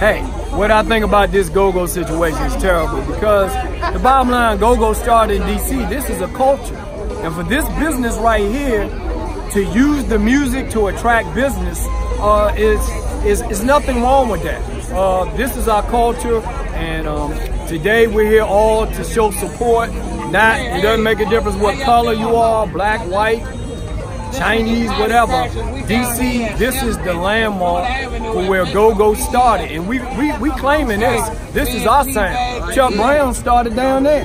hey, what I think about this go-go situation is terrible because the bottom line, go-go started in DC. This is a culture. And for this business right here to use the music to attract business uh, is, is, is nothing wrong with that. Uh, this is our culture and um, today we're here all to show support. Not, it doesn't make a difference what color you are, black, white, Chinese, whatever. DC, this is the landmark for where go-go started. And we, we, we claiming this. This is our sound. Chuck Brown started down there.